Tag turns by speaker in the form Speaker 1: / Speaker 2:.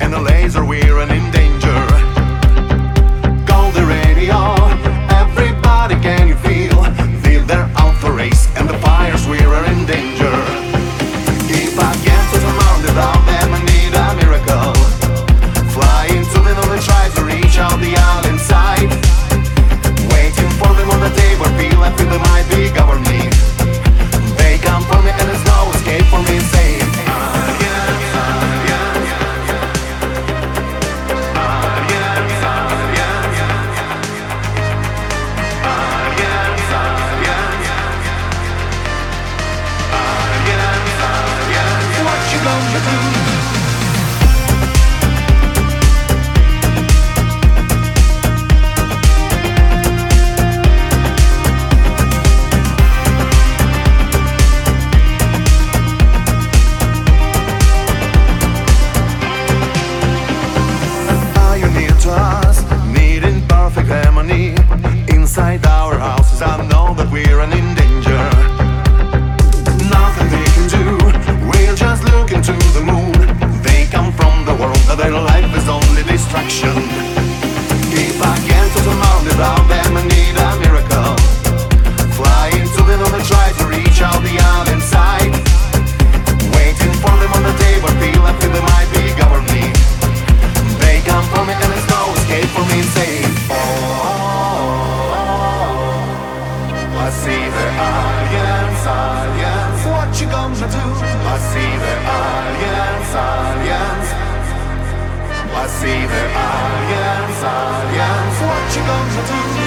Speaker 1: and a laser wheel. See the aliens, aliens. What you gonna do?